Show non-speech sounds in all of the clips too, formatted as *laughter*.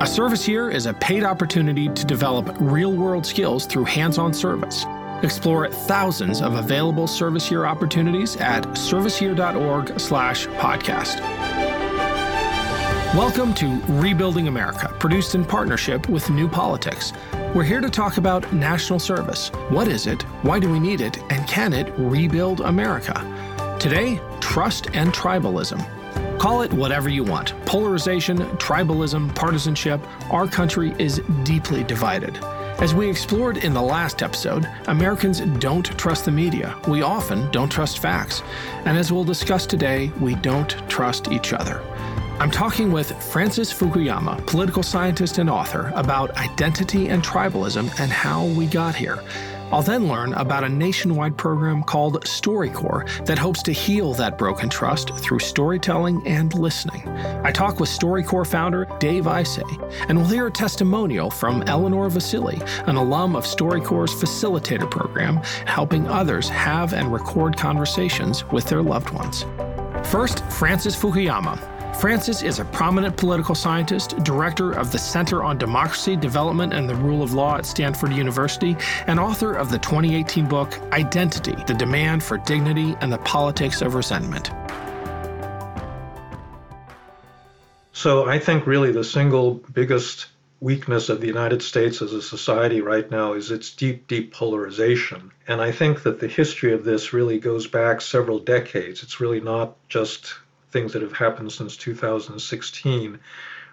A service year is a paid opportunity to develop real world skills through hands on service. Explore thousands of available service year opportunities at serviceyear.org/slash podcast. Welcome to Rebuilding America, produced in partnership with New Politics. We're here to talk about national service. What is it? Why do we need it? And can it rebuild America? Today, trust and tribalism. Call it whatever you want polarization, tribalism, partisanship. Our country is deeply divided. As we explored in the last episode, Americans don't trust the media. We often don't trust facts. And as we'll discuss today, we don't trust each other. I'm talking with Francis Fukuyama, political scientist and author, about identity and tribalism and how we got here. I'll then learn about a nationwide program called StoryCorps that hopes to heal that broken trust through storytelling and listening. I talk with StoryCorps founder Dave Isay, and we'll hear a testimonial from Eleanor Vasili, an alum of StoryCorps' facilitator program, helping others have and record conversations with their loved ones. First, Francis Fukuyama, Francis is a prominent political scientist, director of the Center on Democracy, Development, and the Rule of Law at Stanford University, and author of the 2018 book Identity The Demand for Dignity and the Politics of Resentment. So I think really the single biggest weakness of the United States as a society right now is its deep, deep polarization. And I think that the history of this really goes back several decades. It's really not just things that have happened since 2016.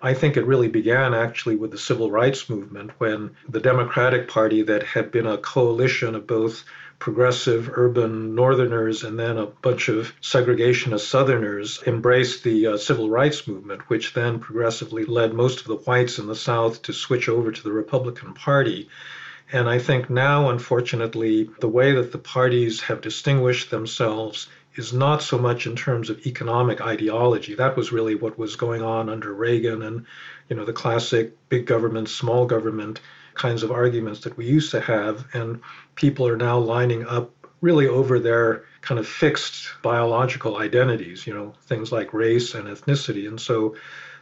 I think it really began actually with the civil rights movement when the Democratic Party, that had been a coalition of both progressive urban northerners and then a bunch of segregationist southerners, embraced the uh, civil rights movement, which then progressively led most of the whites in the South to switch over to the Republican Party. And I think now, unfortunately, the way that the parties have distinguished themselves is not so much in terms of economic ideology. That was really what was going on under Reagan and, you know, the classic big government, small government kinds of arguments that we used to have. And people are now lining up really over their kind of fixed biological identities, you know, things like race and ethnicity. And so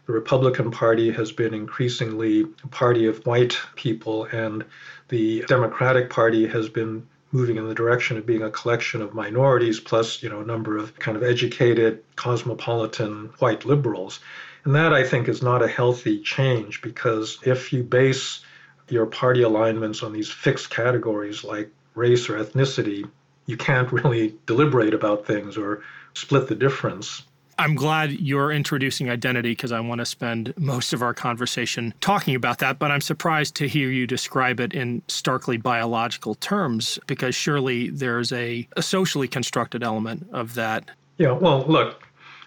the Republican Party has been increasingly a party of white people, and the Democratic Party has been moving in the direction of being a collection of minorities plus you know a number of kind of educated cosmopolitan white liberals. And that i think is not a healthy change because if you base your party alignments on these fixed categories like race or ethnicity you can't really deliberate about things or split the difference I'm glad you're introducing identity because I want to spend most of our conversation talking about that. But I'm surprised to hear you describe it in starkly biological terms because surely there's a, a socially constructed element of that. Yeah, well, look,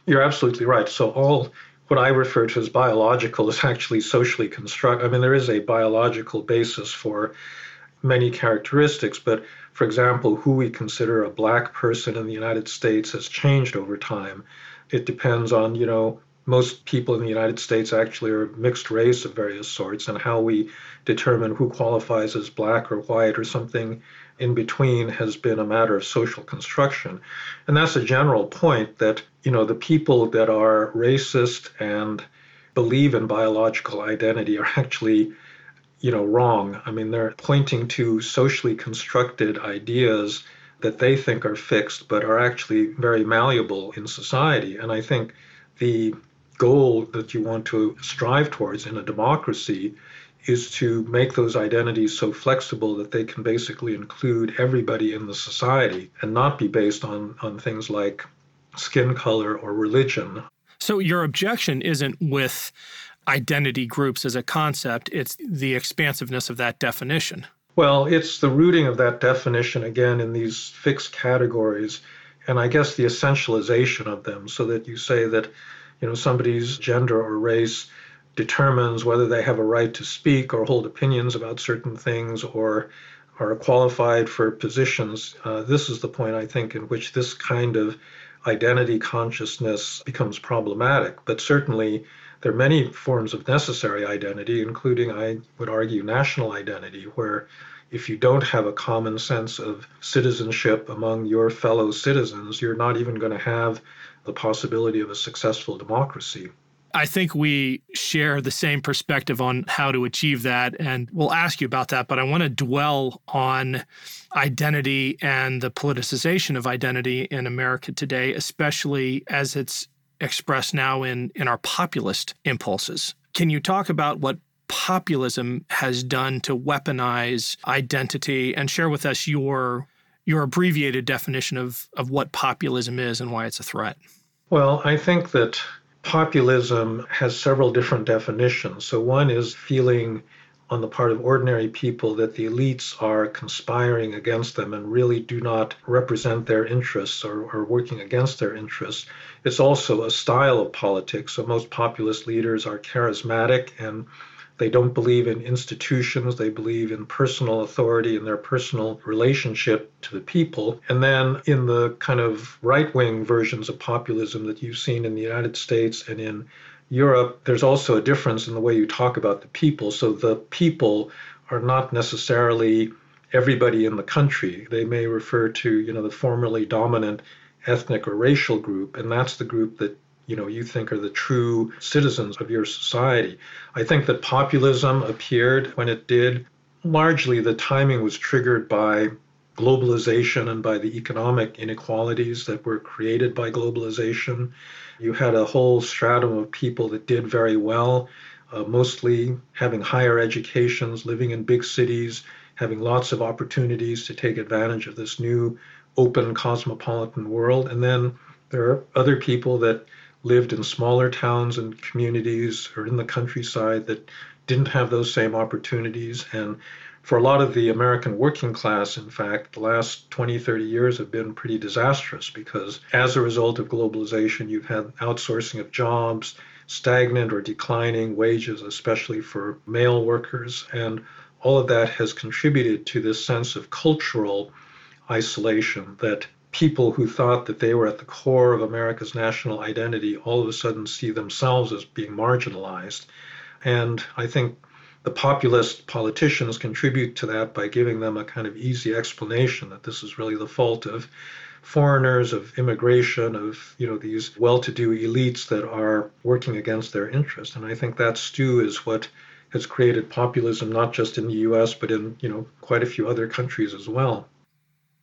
you're absolutely right. So, all what I refer to as biological is actually socially constructed. I mean, there is a biological basis for many characteristics, but for example, who we consider a black person in the United States has changed over time. It depends on, you know, most people in the United States actually are mixed race of various sorts, and how we determine who qualifies as black or white or something in between has been a matter of social construction. And that's a general point that, you know, the people that are racist and believe in biological identity are *laughs* actually, you know, wrong. I mean, they're pointing to socially constructed ideas that they think are fixed but are actually very malleable in society. And I think the goal that you want to strive towards in a democracy is to make those identities so flexible that they can basically include everybody in the society and not be based on, on things like skin color or religion. So your objection isn't with identity groups as a concept, it's the expansiveness of that definition. Well, it's the rooting of that definition again in these fixed categories, and I guess the essentialization of them, so that you say that, you know, somebody's gender or race determines whether they have a right to speak or hold opinions about certain things or are qualified for positions. Uh, this is the point I think in which this kind of identity consciousness becomes problematic. But certainly, there are many forms of necessary identity, including, I would argue, national identity, where if you don't have a common sense of citizenship among your fellow citizens, you're not even going to have the possibility of a successful democracy. I think we share the same perspective on how to achieve that. And we'll ask you about that. But I want to dwell on identity and the politicization of identity in America today, especially as it's expressed now in, in our populist impulses. Can you talk about what populism has done to weaponize identity and share with us your your abbreviated definition of, of what populism is and why it's a threat? Well, I think that populism has several different definitions. So, one is feeling on the part of ordinary people that the elites are conspiring against them and really do not represent their interests or are working against their interests. It's also a style of politics. So, most populist leaders are charismatic and they don't believe in institutions. They believe in personal authority and their personal relationship to the people. And then in the kind of right wing versions of populism that you've seen in the United States and in Europe, there's also a difference in the way you talk about the people. So the people are not necessarily everybody in the country. They may refer to, you know, the formerly dominant ethnic or racial group, and that's the group that you know you think are the true citizens of your society. I think that populism appeared when it did. Largely, the timing was triggered by globalization and by the economic inequalities that were created by globalization. You had a whole stratum of people that did very well, uh, mostly having higher educations, living in big cities, having lots of opportunities to take advantage of this new open cosmopolitan world. And then there are other people that lived in smaller towns and communities or in the countryside that didn't have those same opportunities. And for a lot of the American working class, in fact, the last 20, 30 years have been pretty disastrous because as a result of globalization, you've had outsourcing of jobs, stagnant or declining wages, especially for male workers. And all of that has contributed to this sense of cultural isolation that people who thought that they were at the core of America's national identity all of a sudden see themselves as being marginalized. And I think the populist politicians contribute to that by giving them a kind of easy explanation that this is really the fault of foreigners, of immigration, of you know these well-to-do elites that are working against their interest. And I think that stew is what has created populism not just in the US but in you know quite a few other countries as well.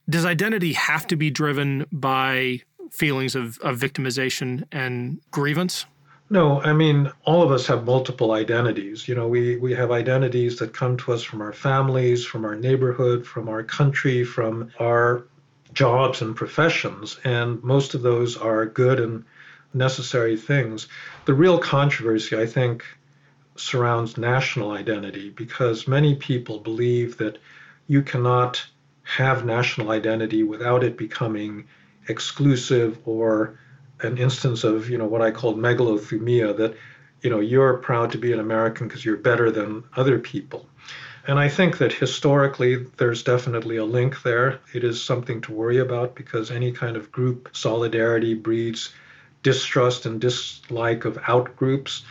Does identity have to be driven by feelings of, of victimization and grievance? No, I mean, all of us have multiple identities. You know, we, we have identities that come to us from our families, from our neighborhood, from our country, from our jobs and professions, and most of those are good and necessary things. The real controversy, I think, surrounds national identity because many people believe that you cannot have national identity without it becoming exclusive or an instance of you know what I call megalothymia that you know you're proud to be an American because you're better than other people. And I think that historically there's definitely a link there. It is something to worry about because any kind of group solidarity breeds distrust and dislike of outgroups.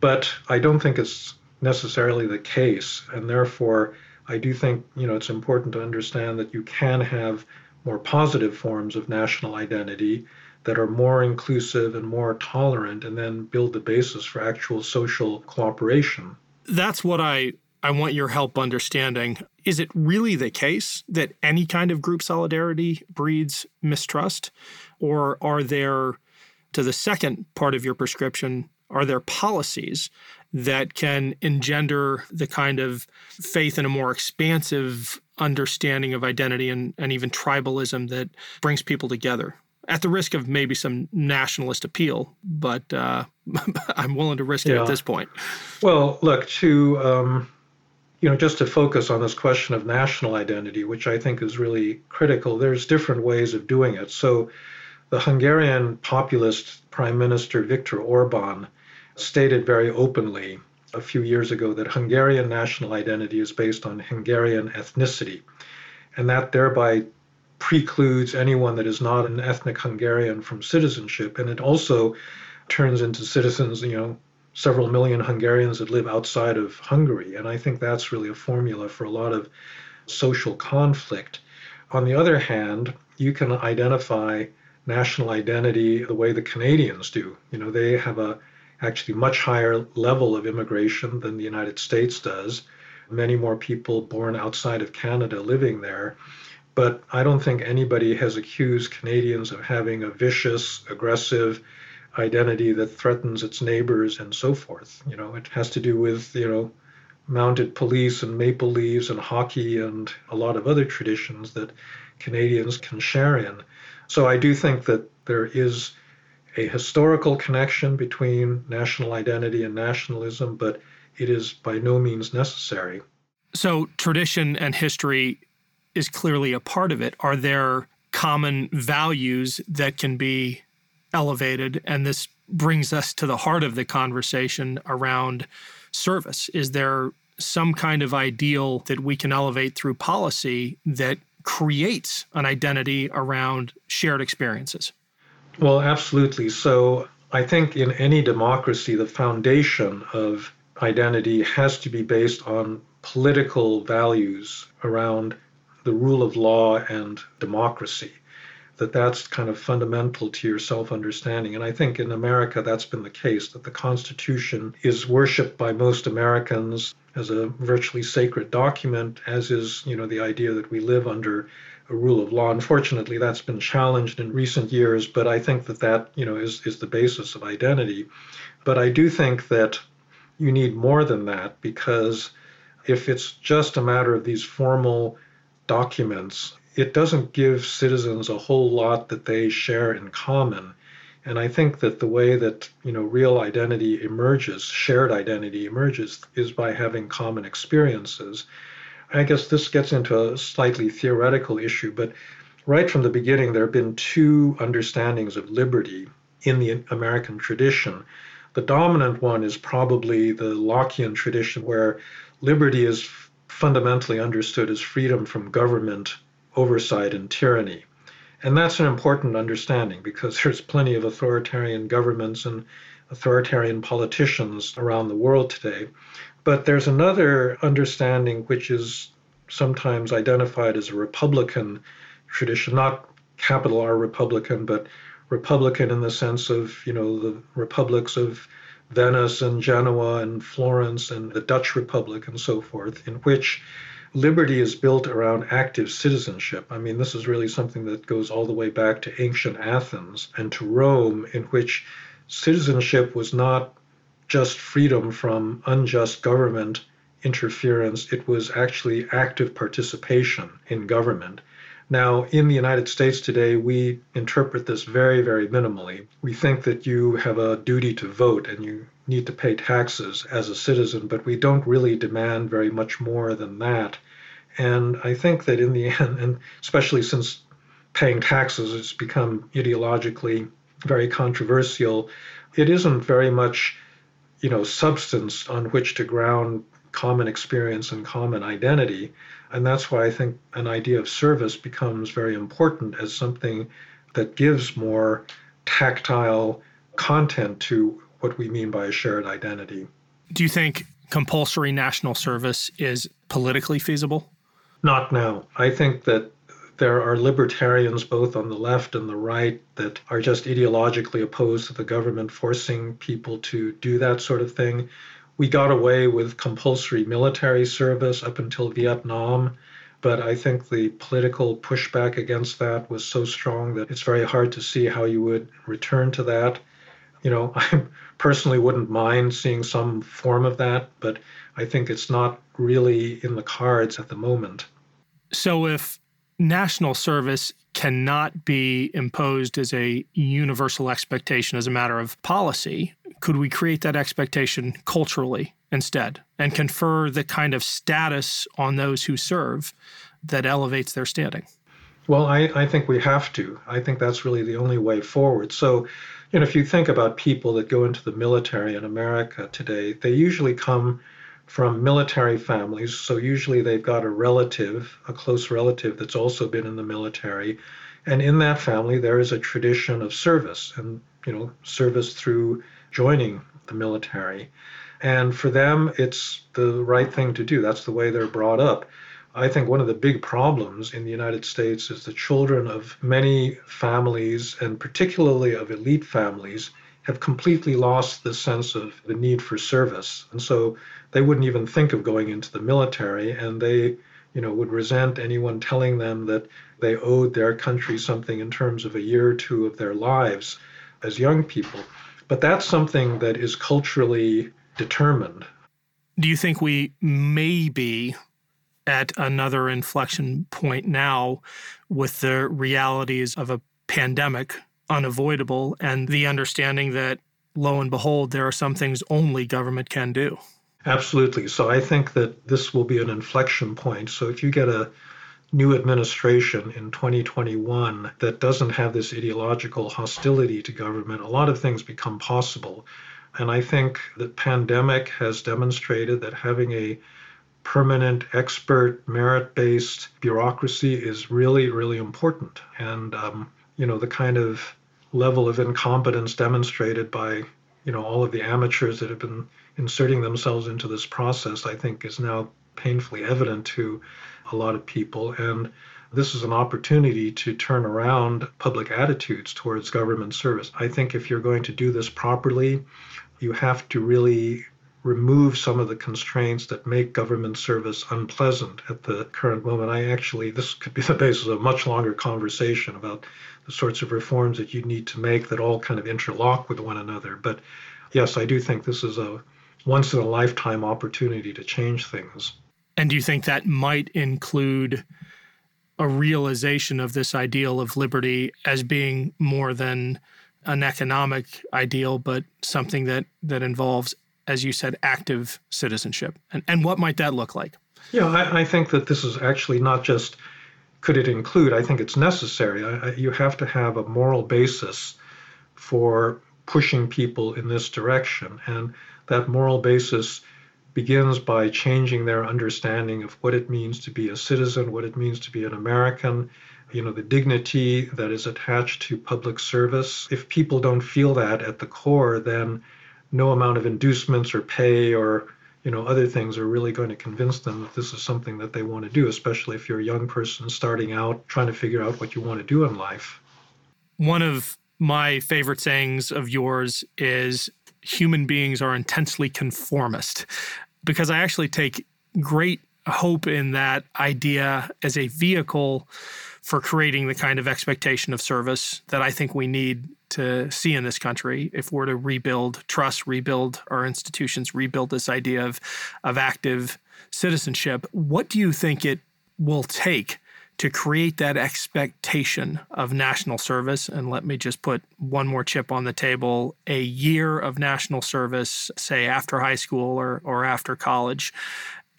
But I don't think it's necessarily the case. And therefore, I do think you know it's important to understand that you can have more positive forms of national identity that are more inclusive and more tolerant and then build the basis for actual social cooperation. That's what I I want your help understanding. Is it really the case that any kind of group solidarity breeds mistrust or are there to the second part of your prescription are there policies that can engender the kind of faith in a more expansive understanding of identity and, and even tribalism that brings people together at the risk of maybe some nationalist appeal, but uh, *laughs* I'm willing to risk yeah. it at this point. Well, look, to um, you know, just to focus on this question of national identity, which I think is really critical. There's different ways of doing it. So, the Hungarian populist Prime Minister Viktor Orban stated very openly a few years ago that Hungarian national identity is based on Hungarian ethnicity, and that thereby precludes anyone that is not an ethnic Hungarian from citizenship. And it also turns into citizens, you know, several million Hungarians that live outside of Hungary. And I think that's really a formula for a lot of social conflict. On the other hand, you can identify national identity the way the Canadians do. You know, they have a actually much higher level of immigration than the United States does. Many more people born outside of Canada living there. But I don't think anybody has accused Canadians of having a vicious, aggressive identity that threatens its neighbors and so forth. You know, it has to do with, you know, mounted police and maple leaves and hockey and a lot of other traditions that Canadians can share in. So I do think that there is a historical connection between national identity and nationalism, but it is by no means necessary. So tradition and history is clearly a part of it. Are there common values that can be elevated? And this brings us to the heart of the conversation around service. Is there some kind of ideal that we can elevate through policy that creates an identity around shared experiences? Well, absolutely. So I think in any democracy, the foundation of identity has to be based on political values around the rule of law and democracy that that's kind of fundamental to your self-understanding and i think in america that's been the case that the constitution is worshiped by most americans as a virtually sacred document as is you know the idea that we live under a rule of law unfortunately that's been challenged in recent years but i think that that you know is is the basis of identity but i do think that you need more than that because if it's just a matter of these formal documents it doesn't give citizens a whole lot that they share in common. And I think that the way that you know real identity emerges, shared identity emerges, is by having common experiences. I guess this gets into a slightly theoretical issue, but right from the beginning, there have been two understandings of liberty in the American tradition. The dominant one is probably the Lockean tradition, where liberty is fundamentally understood as freedom from government oversight and tyranny. And that's an important understanding because there's plenty of authoritarian governments and authoritarian politicians around the world today. But there's another understanding which is sometimes identified as a Republican tradition, not capital R Republican, but Republican in the sense of, you know, the republics of Venice and Genoa and Florence and the Dutch Republic and so forth, in which liberty is built around active citizenship. I mean, this is really something that goes all the way back to ancient Athens and to Rome, in which citizenship was not just freedom from unjust government interference, it was actually active participation in government. Now, in the United States today, we interpret this very, very minimally. We think that you have a duty to vote and you need to pay taxes as a citizen, but we don't really demand very much more than that. And I think that in the *laughs* end, and especially since paying taxes has become ideologically very controversial, it isn't very much, you know, substance on which to ground common experience and common identity. And that's why I think an idea of service becomes very important as something that gives more tactile content to what we mean by a shared identity. Do you think compulsory national service is politically feasible? Not now. I think that there are libertarians both on the left and the right that are just ideologically opposed to the government forcing people to do that sort of thing. We got away with compulsory military service up until Vietnam, but I think the political pushback against that was so strong that it's very hard to see how you would return to that you know, *laughs* I personally wouldn't mind seeing some form of that, but I think it's not really in the cards at the moment. So if national service cannot be imposed as a universal expectation as a matter of policy, could we create that expectation culturally instead and confer the kind of status on those who serve that elevates their standing? Well, I, I think we have to. I think that's really the only way forward. So, you know, if you think about people that go into the military in America today, they usually come from military families. So usually they've got a relative, a close relative that's also been in the military. And in that family, there is a tradition of service and, you know, service through joining the military. And for them, it's the right thing to do. That's the way they're brought up. I think one of the big problems in the United States is the children of many families, and particularly of elite families, have completely lost the sense of the need for service. And so they wouldn't even think of going into the military and they, you know, would resent anyone telling them that they owed their country something in terms of a year or two of their lives as young people. But that's something that is culturally determined. Do you think we may be at another inflection point now with the realities of a pandemic unavoidable and the understanding that lo and behold there are some things only government can do. Absolutely. So i think that this will be an inflection point. So if you get a new administration in 2021 that doesn't have this ideological hostility to government a lot of things become possible. And i think that pandemic has demonstrated that having a permanent, expert, merit based bureaucracy is really, really important. And, um, you know, the kind of level of incompetence demonstrated by, you know, all of the amateurs that have been inserting themselves into this process, I think is now painfully evident to a lot of people. And this is an opportunity to turn around public attitudes towards government service. I think if you're going to do this properly, you have to really remove some of the constraints that make government service unpleasant at the current moment. I actually, this could be the basis of a much longer conversation about the sorts of reforms that you need to make that all kind of interlock with one another. But yes, I do think this is a once in a lifetime opportunity to change things. And do you think that might include a realization of this ideal of liberty as being more than an economic ideal, but something that that involves as you said, active citizenship? And, and what might that look like? Yeah, I, I think that this is actually not just could it include, I think it's necessary. I, I, you have to have a moral basis for pushing people in this direction. And that moral basis begins by changing their understanding of what it means to be a citizen, what it means to be an American, you know, the dignity that is attached to public service. If people don't feel that at the core, then no amount of inducements or pay or you know other things are really going to convince them that this is something that they want to do especially if you're a young person starting out trying to figure out what you want to do in life. One of my favorite sayings of yours is human beings are intensely conformist because i actually take great hope in that idea as a vehicle for creating the kind of expectation of service that I think we need to see in this country if we're to rebuild trust, rebuild our institutions, rebuild this idea of, of active citizenship. What do you think it will take to create that expectation of national service? And let me just put one more chip on the table a year of national service, say after high school or, or after college,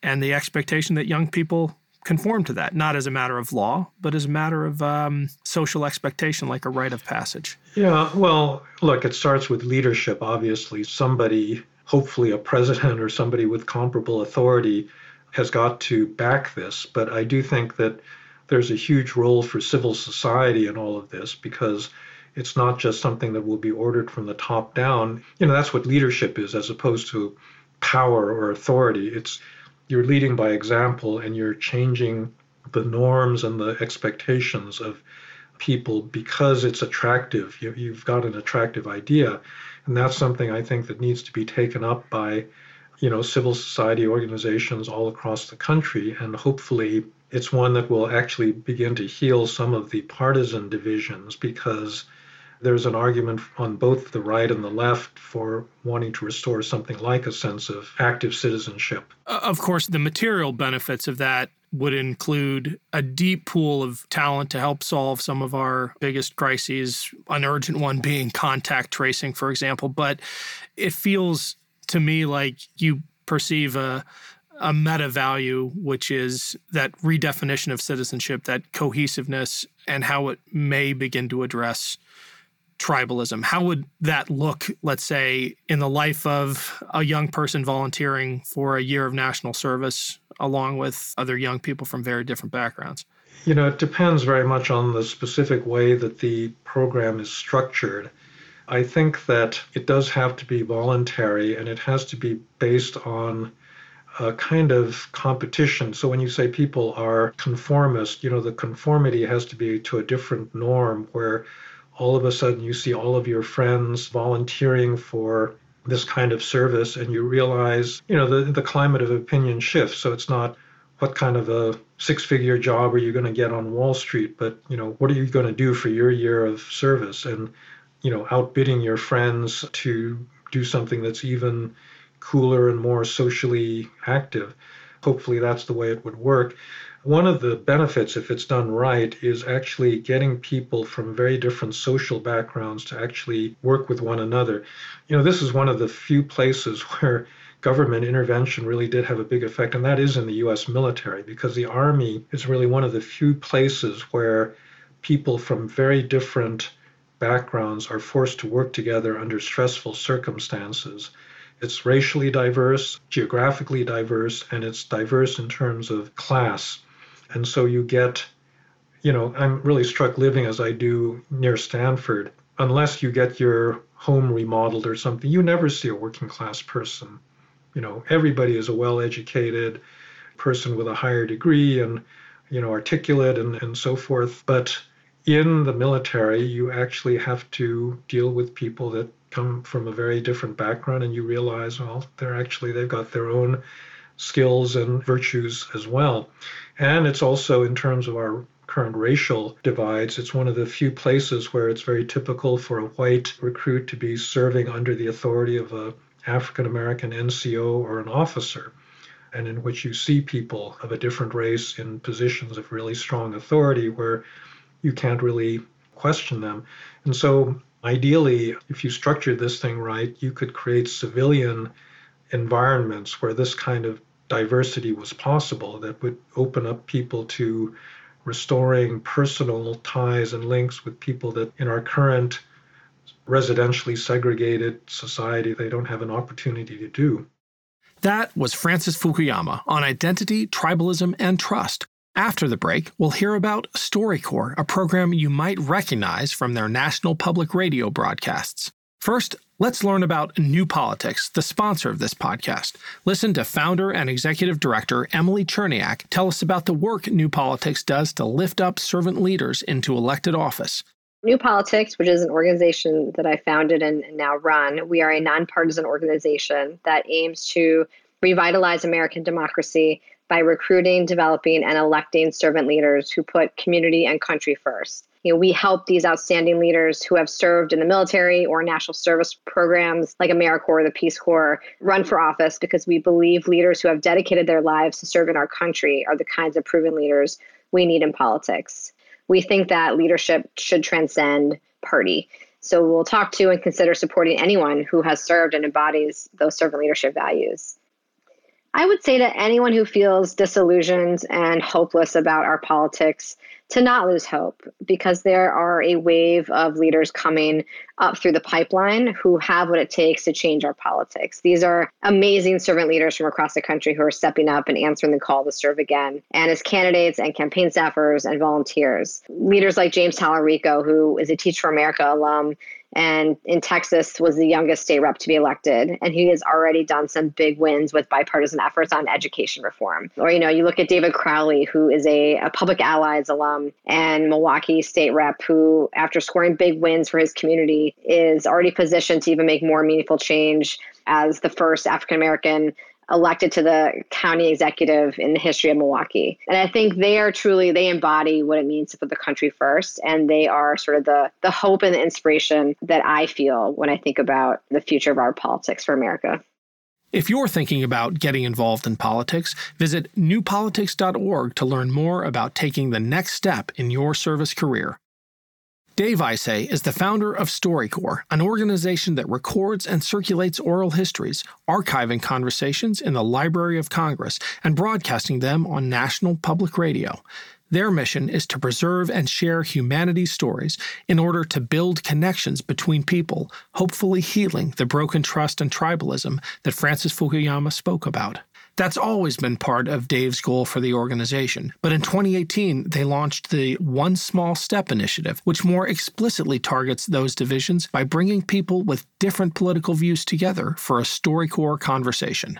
and the expectation that young people conform to that, not as a matter of law, but as a matter of um, social expectation, like a rite of passage. Yeah, well, look, it starts with leadership, obviously. Somebody, hopefully a president or somebody with comparable authority, has got to back this. But I do think that there's a huge role for civil society in all of this because it's not just something that will be ordered from the top down. You know, that's what leadership is as opposed to power or authority. It's you're leading by example and you're changing the norms and the expectations of people because it's attractive. You, have got an attractive idea, and that's something I think that needs to be taken up by, you know, civil society organizations all across the country, and hopefully it's one that will actually begin to heal some of the partisan divisions because there's an argument on both the right and the left for wanting to restore something like a sense of active citizenship. Uh, of course, the material benefits of that would include a deep pool of talent to help solve some of our biggest crises, an urgent one being contact tracing, for example. But it feels to me like you perceive a a meta value, which is that redefinition of citizenship, that cohesiveness, and how it may begin to address tribalism. How would that look, let's say, in the life of a young person volunteering for a year of national service along with other young people from very different backgrounds? You know, it depends very much on the specific way that the program is structured. I think that it does have to be voluntary and it has to be based on a kind of competition. So when you say people are conformist, you know, the conformity has to be to a different norm where all of a sudden you see all of your friends volunteering for this kind of service and you realize, you know, the, the climate of opinion shifts. So it's not what kind of a six figure job are you going to get on Wall Street, but, you know, what are you going to do for your year of service? And, you know, outbidding your friends to do something that's even cooler and more socially active. Hopefully that's the way it would work. One of the benefits, if it's done right, is actually getting people from very different social backgrounds to actually work with one another. You know, this is one of the few places *laughs* where government intervention really did have a big effect, and that is in the US military, because the Army is really one of the few places where people from very different backgrounds are forced to work together under stressful circumstances. It's racially diverse, geographically diverse, and it's diverse in terms of class. And so you get, you know, I'm really struck living as I do near Stanford. Unless you get your home remodeled or something, you never see a working class person. You know, everybody is a well educated person with a higher degree and, you know, articulate and, and so forth. But in the military, you actually have to deal with people that come from a very different background and you realize, well, they're actually, they've got their own skills and virtues as well. And it's also in terms of our current racial divides, it's one of the few places where it's very typical for a white recruit to be serving under the authority of a African American NCO or an officer, and in which you see people of a different race in positions of really strong authority where you can't really question them. And so, ideally, if you structured this thing right, you could create civilian environments where this kind of diversity was possible that would open up people to restoring personal ties and links with people that in our current residentially segregated society they don't have an opportunity to do. That was Francis Fukuyama on identity, tribalism, and trust. After the break, we'll hear about StoryCorps, a program you might recognize from their national public radio broadcasts. First, let's learn about New Politics, the sponsor of this podcast. Listen to founder and executive director Emily Cherniak tell us about the work New Politics does to lift up servant leaders into elected office. New Politics, which is an organization that I founded and now run, we are a nonpartisan organization that aims to revitalize American democracy by recruiting, developing, and electing servant leaders who put community and country first you know, we help these outstanding leaders who have served in the military or national service programs like AmeriCorps or the Peace Corps run for office because we believe leaders who have dedicated their lives to serve in our country are the kinds of proven leaders we need in politics. We think that leadership should transcend party. So we'll talk to and consider supporting anyone who has served and embodies those servant leadership values. I would say to anyone who feels disillusioned and hopeless about our politics to not lose hope because there are a wave of leaders coming up through the pipeline who have what it takes to change our politics. These are amazing servant leaders from across the country who are stepping up and answering the call to serve again, and as candidates and campaign staffers and volunteers. Leaders like James Talarico, who is a Teach for America alum and in Texas was the youngest state rep to be elected. And he has already done some big wins with bipartisan efforts on education reform. Or, you know, you look at David Crowley, who is a, a Public Allies alum and Milwaukee state rep, who, after scoring big wins for his community, is already positioned to even make more meaningful change as the first African American elected to the county executive in the history of Milwaukee. And I think they are truly they embody what it means to put the country first and they are sort of the the hope and the inspiration that I feel when I think about the future of our politics for America. If you're thinking about getting involved in politics, visit newpolitics.org to learn more about taking the next step in your service career. Dave Isay is the founder of StoryCorps, an organization that records and circulates oral histories, archiving conversations in the Library of Congress and broadcasting them on national public radio. Their mission is to preserve and share humanity's stories in order to build connections between people, hopefully healing the broken trust and tribalism that Francis Fukuyama spoke about. That's always been part of Dave's goal for the organization. But in 2018, they launched the One Small Step initiative, which more explicitly targets those divisions by bringing people with different political views together for a StoryCorps conversation.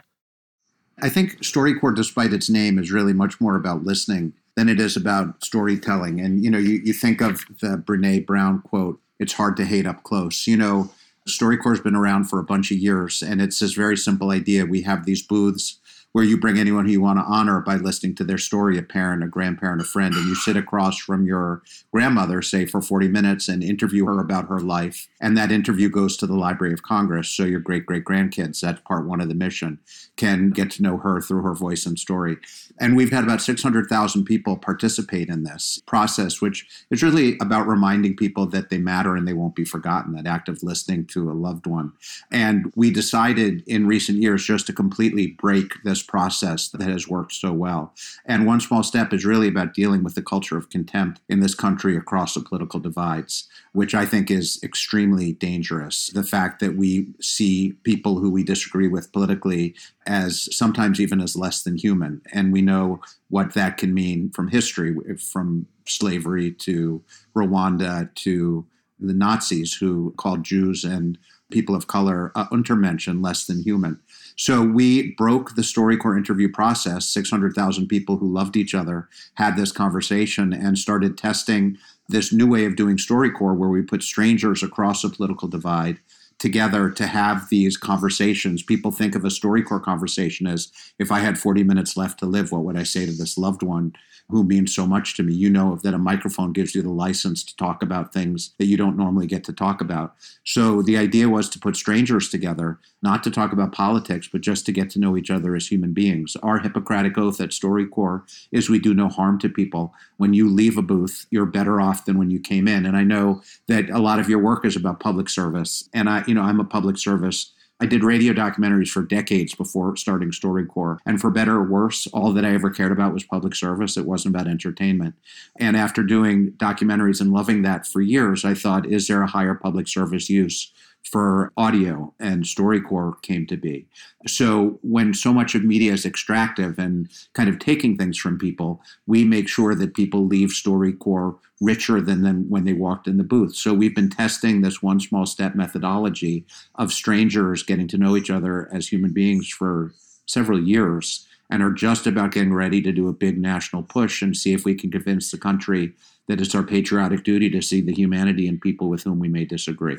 I think StoryCorps, despite its name, is really much more about listening than it is about storytelling. And you know, you, you think of the Brene Brown quote, it's hard to hate up close. You know, StoryCorps has been around for a bunch of years, and it's this very simple idea. We have these booths where you bring anyone who you want to honor by listening to their story a parent, a grandparent, a friend, and you sit across from your grandmother, say, for 40 minutes and interview her about her life. And that interview goes to the Library of Congress. So your great great grandkids, that's part one of the mission, can get to know her through her voice and story. And we've had about 600,000 people participate in this process, which is really about reminding people that they matter and they won't be forgotten, that act of listening to a loved one. And we decided in recent years just to completely break this process that has worked so well. And one small step is really about dealing with the culture of contempt in this country across the political divides, which I think is extremely dangerous. The fact that we see people who we disagree with politically as sometimes even as less than human. And we know what that can mean from history, from slavery to Rwanda to the Nazis who called Jews and people of color uh, Untermenschen, less than human. So we broke the StoryCorps interview process. 600,000 people who loved each other had this conversation and started testing this new way of doing StoryCorps where we put strangers across a political divide together to have these conversations. People think of a StoryCorps conversation as if I had 40 minutes left to live, what would I say to this loved one? who means so much to me. You know that a microphone gives you the license to talk about things that you don't normally get to talk about. So the idea was to put strangers together, not to talk about politics, but just to get to know each other as human beings. Our Hippocratic oath at StoryCorps is we do no harm to people. When you leave a booth, you're better off than when you came in. And I know that a lot of your work is about public service. And I, you know, I'm a public service I did radio documentaries for decades before starting StoryCorps. And for better or worse, all that I ever cared about was public service. It wasn't about entertainment. And after doing documentaries and loving that for years, I thought, is there a higher public service use for audio and StoryCorps came to be. So when so much of media is extractive and kind of taking things from people, we make sure that people leave StoryCorps richer than, than when they walked in the booth. So we've been testing this one small step methodology of strangers getting to know each other as human beings for several years and are just about getting ready to do a big national push and see if we can convince the country that it's our patriotic duty to see the humanity in people with whom we may disagree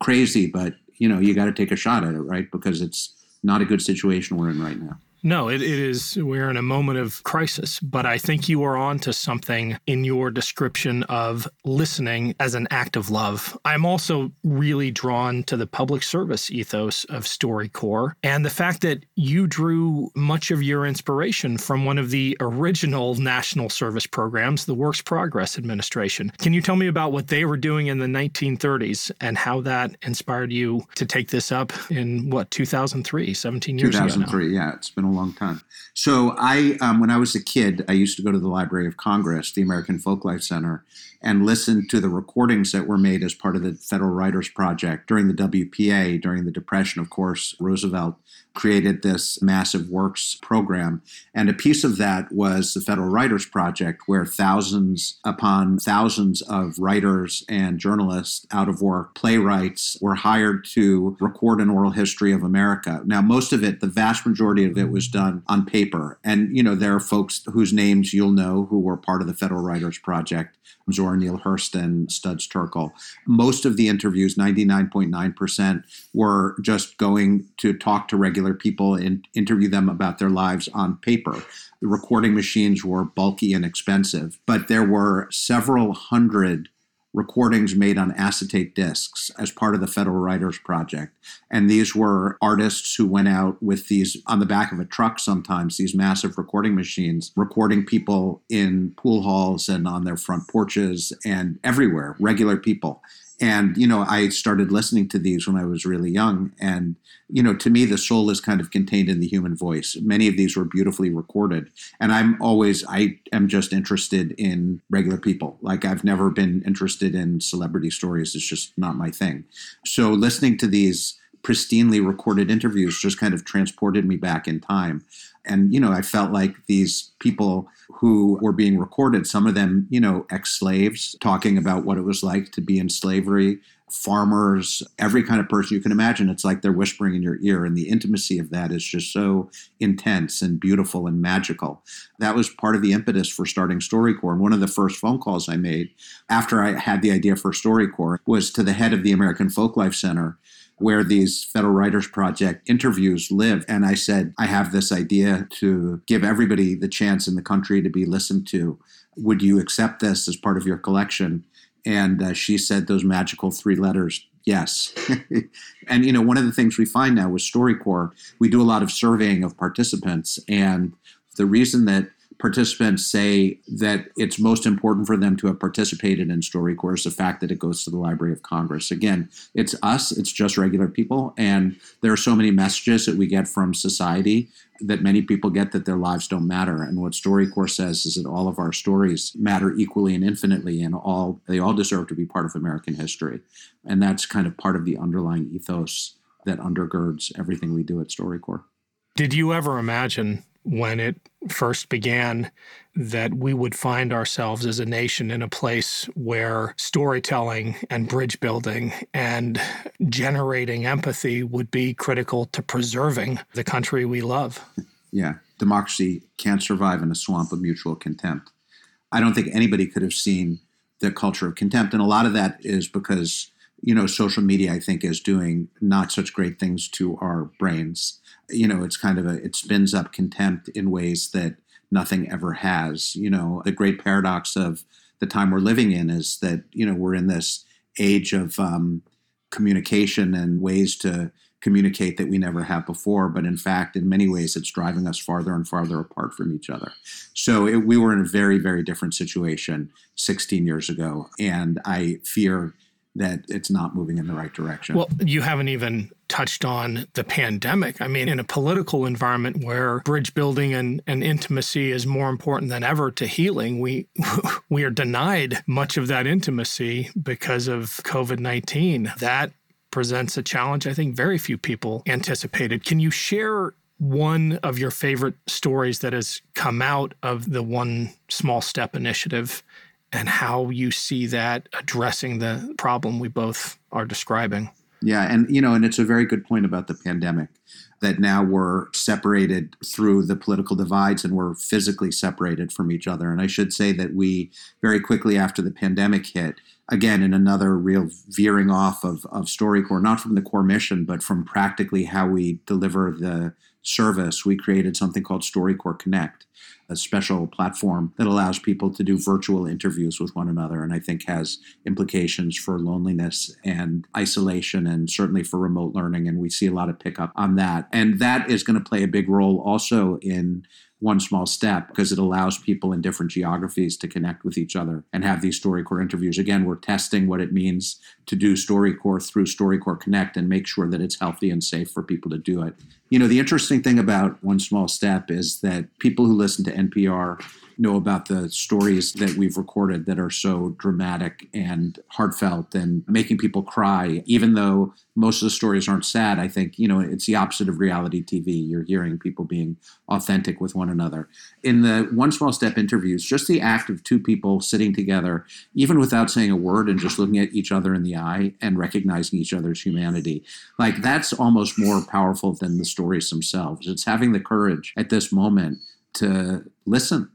crazy, but you know, you got to take a shot at it, right? Because it's not a good situation we're in right now. No, it, it is. We're in a moment of crisis, but I think you are on to something in your description of listening as an act of love. I'm also really drawn to the public service ethos of StoryCorps and the fact that you drew much of your inspiration from one of the original national service programs, the Works Progress Administration. Can you tell me about what they were doing in the 1930s and how that inspired you to take this up in what, 2003, 17 years 2003, ago? 2003, yeah. It's been long time. So I, um, when I was a kid, I used to go to the Library of Congress, the American Folklife Center, and listen to the recordings that were made as part of the Federal Writers Project during the WPA, during the Depression. Of course, Roosevelt created this massive works program. And a piece of that was the Federal Writers Project, where thousands upon thousands of writers and journalists out of work, playwrights, were hired to record an oral history of America. Now, most of it, the vast majority of it was done on paper. And, you know, there are folks whose names you'll know who were part of the Federal Writers Project. Zora Neale Hurston, Studs Terkel. Most of the interviews, 99.9%, were just going to talk to regular people and interview them about their lives on paper. The recording machines were bulky and expensive, but there were several hundred recordings made on acetate discs as part of the Federal Writers Project. And these were artists who went out with these on the back of a truck sometimes, these massive recording machines, recording people in pool halls and on their front porches and everywhere, regular people. And, you know, I started listening to these when I was really young. And, you know, to me, the soul is kind of contained in the human voice. Many of these were beautifully recorded. And I'm always, I am just interested in regular people. Like I've never been interested in celebrity stories. It's just not my thing. So listening to these pristinely recorded interviews just kind of transported me back in time. And, you know, I felt like these people who were being recorded, some of them, you know, ex slaves, talking about what it was like to be in slavery farmers, every kind of person you can imagine. It's like they're whispering in your ear. And the intimacy of that is just so intense and beautiful and magical. That was part of the impetus for starting StoryCorps. And one of the first phone calls I made after I had the idea for StoryCorps was to the head of the American Folklife Center where these Federal Writers Project interviews live. And I said, I have this idea to give everybody the chance in the country to be listened to. Would you accept this as part of your collection? And uh, she said those magical three letters, yes. *laughs* and, you know, one of the things we find now with StoryCorps, we do a lot of surveying of participants. And the reason that participants say that it's most important for them to have participated in StoryCorps the fact that it goes to the Library of Congress. Again, it's us, it's just regular people, and there are so many messages that we get from society that many people get that their lives don't matter. And what StoryCorps says is that all of our stories matter equally and infinitely, and all they all deserve to be part of American history. And that's kind of part of the underlying ethos that undergirds everything we do at StoryCorps. Did you ever imagine when it first began that we would find ourselves as a nation in a place where storytelling and bridge building and generating empathy would be critical to preserving the country we love. Yeah, democracy can't survive in a swamp of mutual contempt. I don't think anybody could have seen the culture of contempt. And a lot of that is because, you know, social media, I think, is doing not such great things to our brains you know, it's kind of a, it spins up contempt in ways that nothing ever has. You know, the great paradox of the time we're living in is that, you know, we're in this age of um, communication and ways to communicate that we never have before. But in fact, in many ways, it's driving us farther and farther apart from each other. So it, we were in a very, very different situation 16 years ago. And I fear that it's not moving in the right direction. Well, you haven't even touched on the pandemic. I mean, in a political environment where bridge building and, and intimacy is more important than ever to healing, we *laughs* we are denied much of that intimacy because of COVID-19. That presents a challenge I think very few people anticipated. Can you share one of your favorite stories that has come out of the One Small Step initiative and how you see that addressing the problem we both are describing. Yeah, and you know, and it's a very good point about the pandemic that now we're separated through the political divides and we're physically separated from each other. And I should say that we very quickly after the pandemic hit, again in another real veering off of, of StoryCorps, not from the core mission, but from practically how we deliver the service, we created something called StoryCorps Connect a special platform that allows people to do virtual interviews with one another and I think has implications for loneliness and isolation and certainly for remote learning. And we see a lot of pickup on that. And that is going to play a big role also in one small step because it allows people in different geographies to connect with each other and have these StoryCorps interviews. Again, we're testing what it means to do StoryCorps through StoryCorps Connect and make sure that it's healthy and safe for people to do it. You know, the interesting thing about One Small Step is that people who listen to NPR know about the stories that we've recorded that are so dramatic and heartfelt and making people cry, even though most of the stories aren't sad. I think, you know, it's the opposite of reality TV. You're hearing people being authentic with one another. In the One Small Step interviews, just the act of two people sitting together, even without saying a word and just looking at each other in the eye and recognizing each other's humanity, like that's almost more powerful than the stories themselves. It's having the courage at this moment to listen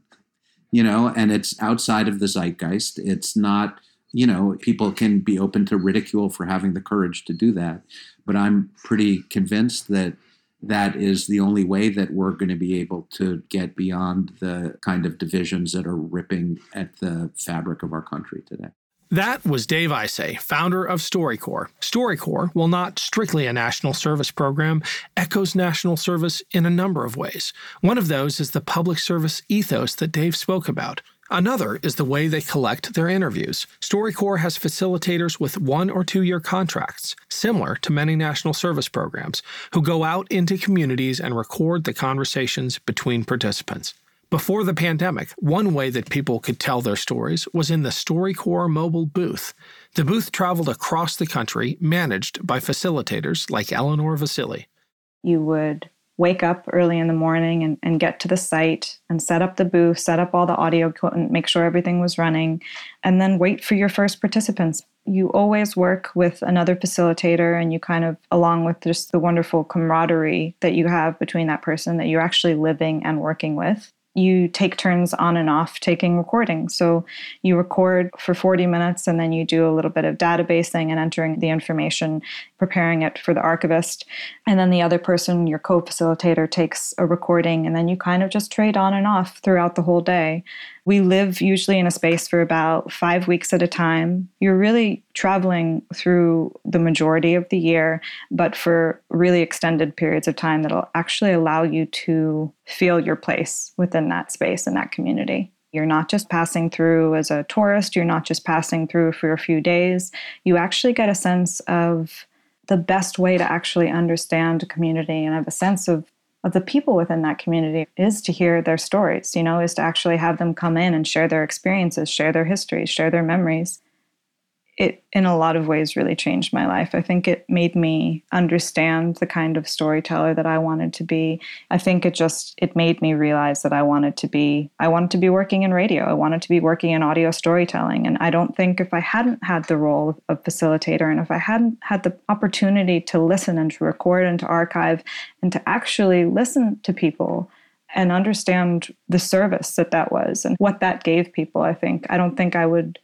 you know, and it's outside of the zeitgeist. It's not, you know, people can be open to ridicule for having the courage to do that. But I'm pretty convinced that that is the only way that we're going to be able to get beyond the kind of divisions that are ripping at the fabric of our country today. That was Dave Isay, founder of StoryCorps. StoryCorps, while not strictly a national service program, echoes national service in a number of ways. One of those is the public service ethos that Dave spoke about. Another is the way they collect their interviews. StoryCorps has facilitators with one or two year contracts, similar to many national service programs, who go out into communities and record the conversations between participants. Before the pandemic, one way that people could tell their stories was in the StoryCorps mobile booth. The booth traveled across the country, managed by facilitators like Eleanor Vasili. You would wake up early in the morning and, and get to the site and set up the booth, set up all the audio equipment, make sure everything was running, and then wait for your first participants. you always work with another facilitator and you kind of along with just the wonderful camaraderie that you have between that person that you're actually living and working with you take turns on and off taking recordings. So you record for 40 minutes and then you do a little bit of databasing and entering the information, preparing it for the archivist. And then the other person, your co facilitator, takes a recording and then you kind of just trade on and off throughout the whole day. We live usually in a space for about five weeks at a time. You're really traveling through the majority of the year, but for really extended periods of time that'll actually allow you to feel your place within that space and that community. You're not just passing through as a tourist, you're not just passing through for a few days. You actually get a sense of the best way to actually understand a community and have a sense of of the people within that community is to hear their stories, you know, is to actually have them come in and share their experiences, share their histories, share their memories it in a lot of ways really changed my life. I think it made me understand the kind of storyteller that I wanted to be. I think it just it made me realize that I wanted to be I wanted to be working in radio. I wanted to be working in audio storytelling and I don't think if I hadn't had the role of facilitator and if I hadn't had the opportunity to listen and to record and to archive and to actually listen to people and understand the service that that was and what that gave people, I think I don't think I would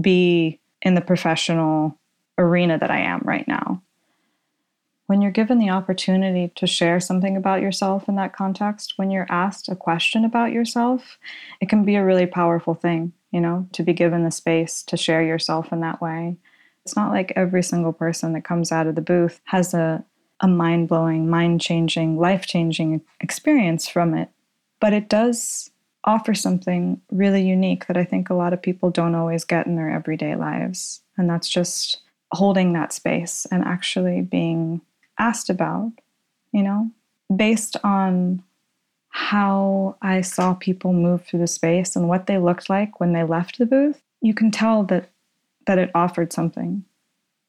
be in the professional arena that I am right now. When you're given the opportunity to share something about yourself in that context, when you're asked a question about yourself, it can be a really powerful thing, you know, to be given the space to share yourself in that way. It's not like every single person that comes out of the booth has a, a mind blowing, mind changing, life changing experience from it, but it does offer something really unique that I think a lot of people don't always get in their everyday lives. And that's just holding that space and actually being asked about, you know, based on how I saw people move through the space and what they looked like when they left the booth, you can tell that that it offered something,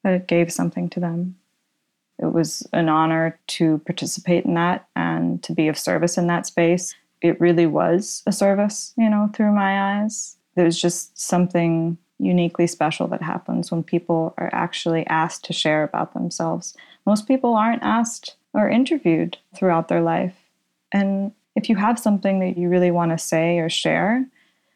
that it gave something to them. It was an honor to participate in that and to be of service in that space it really was a service, you know, through my eyes. There's just something uniquely special that happens when people are actually asked to share about themselves. Most people aren't asked or interviewed throughout their life. And if you have something that you really want to say or share,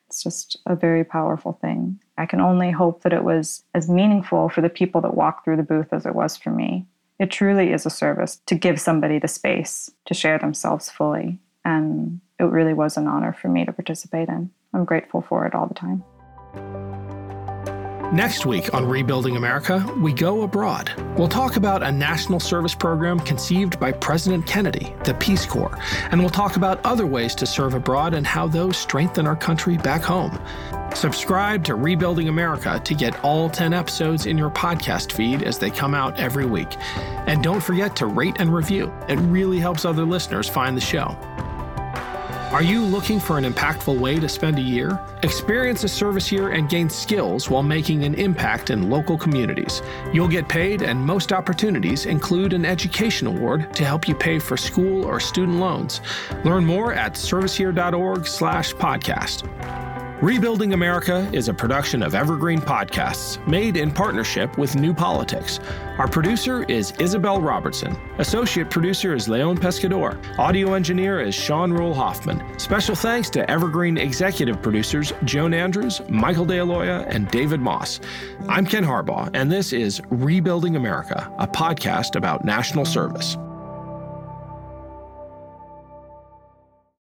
it's just a very powerful thing. I can only hope that it was as meaningful for the people that walk through the booth as it was for me. It truly is a service to give somebody the space to share themselves fully. And it really was an honor for me to participate in. I'm grateful for it all the time. Next week on Rebuilding America, we go abroad. We'll talk about a national service program conceived by President Kennedy, the Peace Corps, and we'll talk about other ways to serve abroad and how those strengthen our country back home. Subscribe to Rebuilding America to get all 10 episodes in your podcast feed as they come out every week. And don't forget to rate and review, it really helps other listeners find the show. Are you looking for an impactful way to spend a year? Experience a service year and gain skills while making an impact in local communities. You'll get paid, and most opportunities include an education award to help you pay for school or student loans. Learn more at serviceyear.org/podcast. Rebuilding America is a production of Evergreen Podcasts, made in partnership with New Politics. Our producer is Isabel Robertson. Associate producer is Leon Pescador. Audio engineer is Sean Rule Hoffman. Special thanks to Evergreen executive producers Joan Andrews, Michael DeAloia, and David Moss. I'm Ken Harbaugh, and this is Rebuilding America, a podcast about national service.